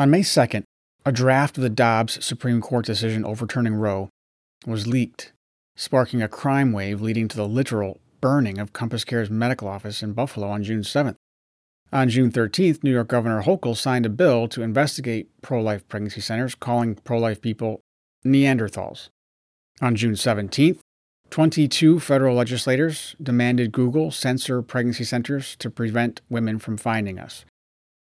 On May 2nd, a draft of the Dobbs Supreme Court decision overturning Roe was leaked, sparking a crime wave leading to the literal burning of Compass Care's medical office in Buffalo on June 7th. On June 13th, New York Governor Hochul signed a bill to investigate pro life pregnancy centers, calling pro life people Neanderthals. On June 17th, 22 federal legislators demanded Google censor pregnancy centers to prevent women from finding us.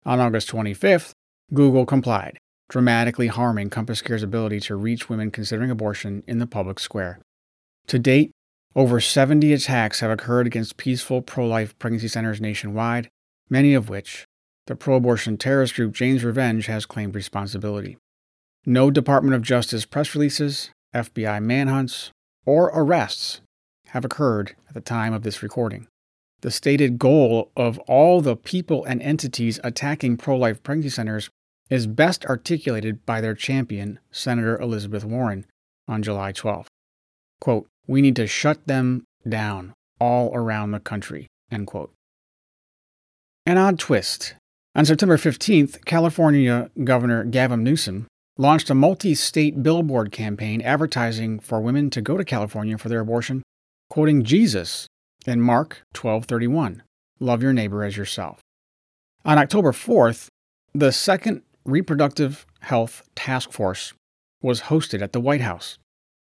On August 25th, Google complied, dramatically harming Compass Care's ability to reach women considering abortion in the public square. To date, over 70 attacks have occurred against peaceful pro life pregnancy centers nationwide, many of which the pro abortion terrorist group Jane's Revenge has claimed responsibility. No Department of Justice press releases, FBI manhunts, or arrests have occurred at the time of this recording. The stated goal of all the people and entities attacking pro life pregnancy centers is best articulated by their champion, Senator Elizabeth Warren, on July 12. Quote, We need to shut them down all around the country. End quote. An odd twist. On September 15th, California Governor Gavin Newsom launched a multi state billboard campaign advertising for women to go to California for their abortion, quoting Jesus in Mark 12:31, "Love your neighbor as yourself." On October 4th, the second Reproductive Health Task Force was hosted at the White House.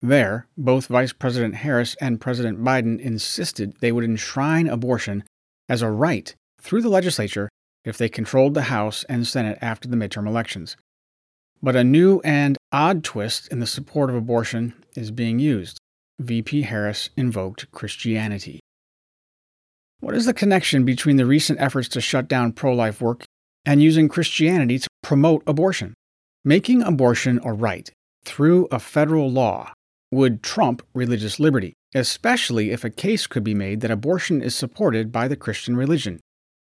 There, both Vice President Harris and President Biden insisted they would enshrine abortion as a right through the legislature if they controlled the House and Senate after the midterm elections. But a new and odd twist in the support of abortion is being used. VP Harris invoked Christianity. What is the connection between the recent efforts to shut down pro life work and using Christianity to promote abortion? Making abortion a right through a federal law would trump religious liberty, especially if a case could be made that abortion is supported by the Christian religion.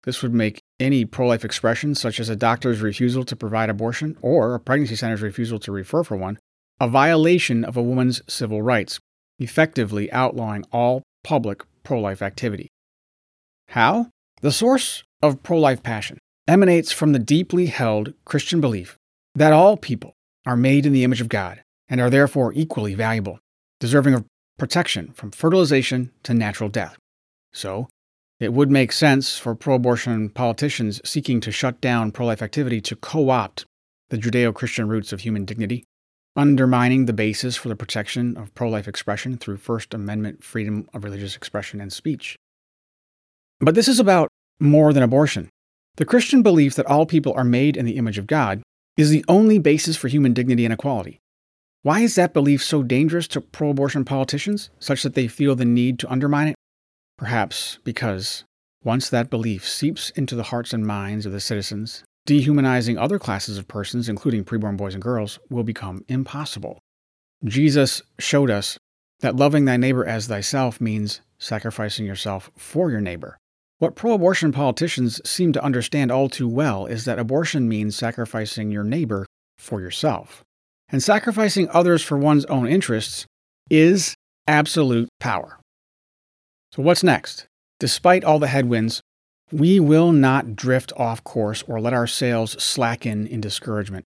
This would make any pro life expression, such as a doctor's refusal to provide abortion or a pregnancy center's refusal to refer for one, a violation of a woman's civil rights, effectively outlawing all public pro life activity. How? The source of pro life passion emanates from the deeply held Christian belief that all people are made in the image of God and are therefore equally valuable, deserving of protection from fertilization to natural death. So, it would make sense for pro abortion politicians seeking to shut down pro life activity to co opt the Judeo Christian roots of human dignity, undermining the basis for the protection of pro life expression through First Amendment freedom of religious expression and speech. But this is about more than abortion. The Christian belief that all people are made in the image of God is the only basis for human dignity and equality. Why is that belief so dangerous to pro abortion politicians, such that they feel the need to undermine it? Perhaps because once that belief seeps into the hearts and minds of the citizens, dehumanizing other classes of persons, including preborn boys and girls, will become impossible. Jesus showed us that loving thy neighbor as thyself means sacrificing yourself for your neighbor. What pro abortion politicians seem to understand all too well is that abortion means sacrificing your neighbor for yourself. And sacrificing others for one's own interests is absolute power. So, what's next? Despite all the headwinds, we will not drift off course or let our sails slacken in discouragement.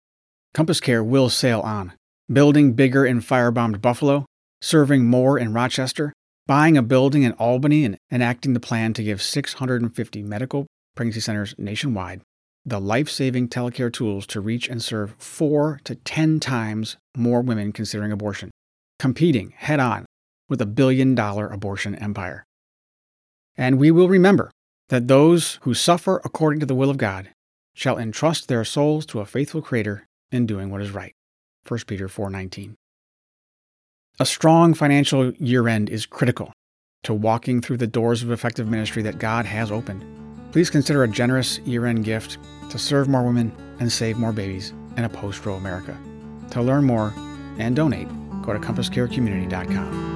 Compass Care will sail on, building bigger in firebombed Buffalo, serving more in Rochester, buying a building in Albany, and enacting the plan to give 650 medical pregnancy centers nationwide the life saving telecare tools to reach and serve four to 10 times more women considering abortion, competing head on with a billion dollar abortion empire. And we will remember that those who suffer according to the will of God shall entrust their souls to a faithful Creator in doing what is right. 1 Peter 4:19. A strong financial year-end is critical to walking through the doors of effective ministry that God has opened. Please consider a generous year-end gift to serve more women and save more babies in a post-Roe America. To learn more and donate, go to compasscarecommunity.com.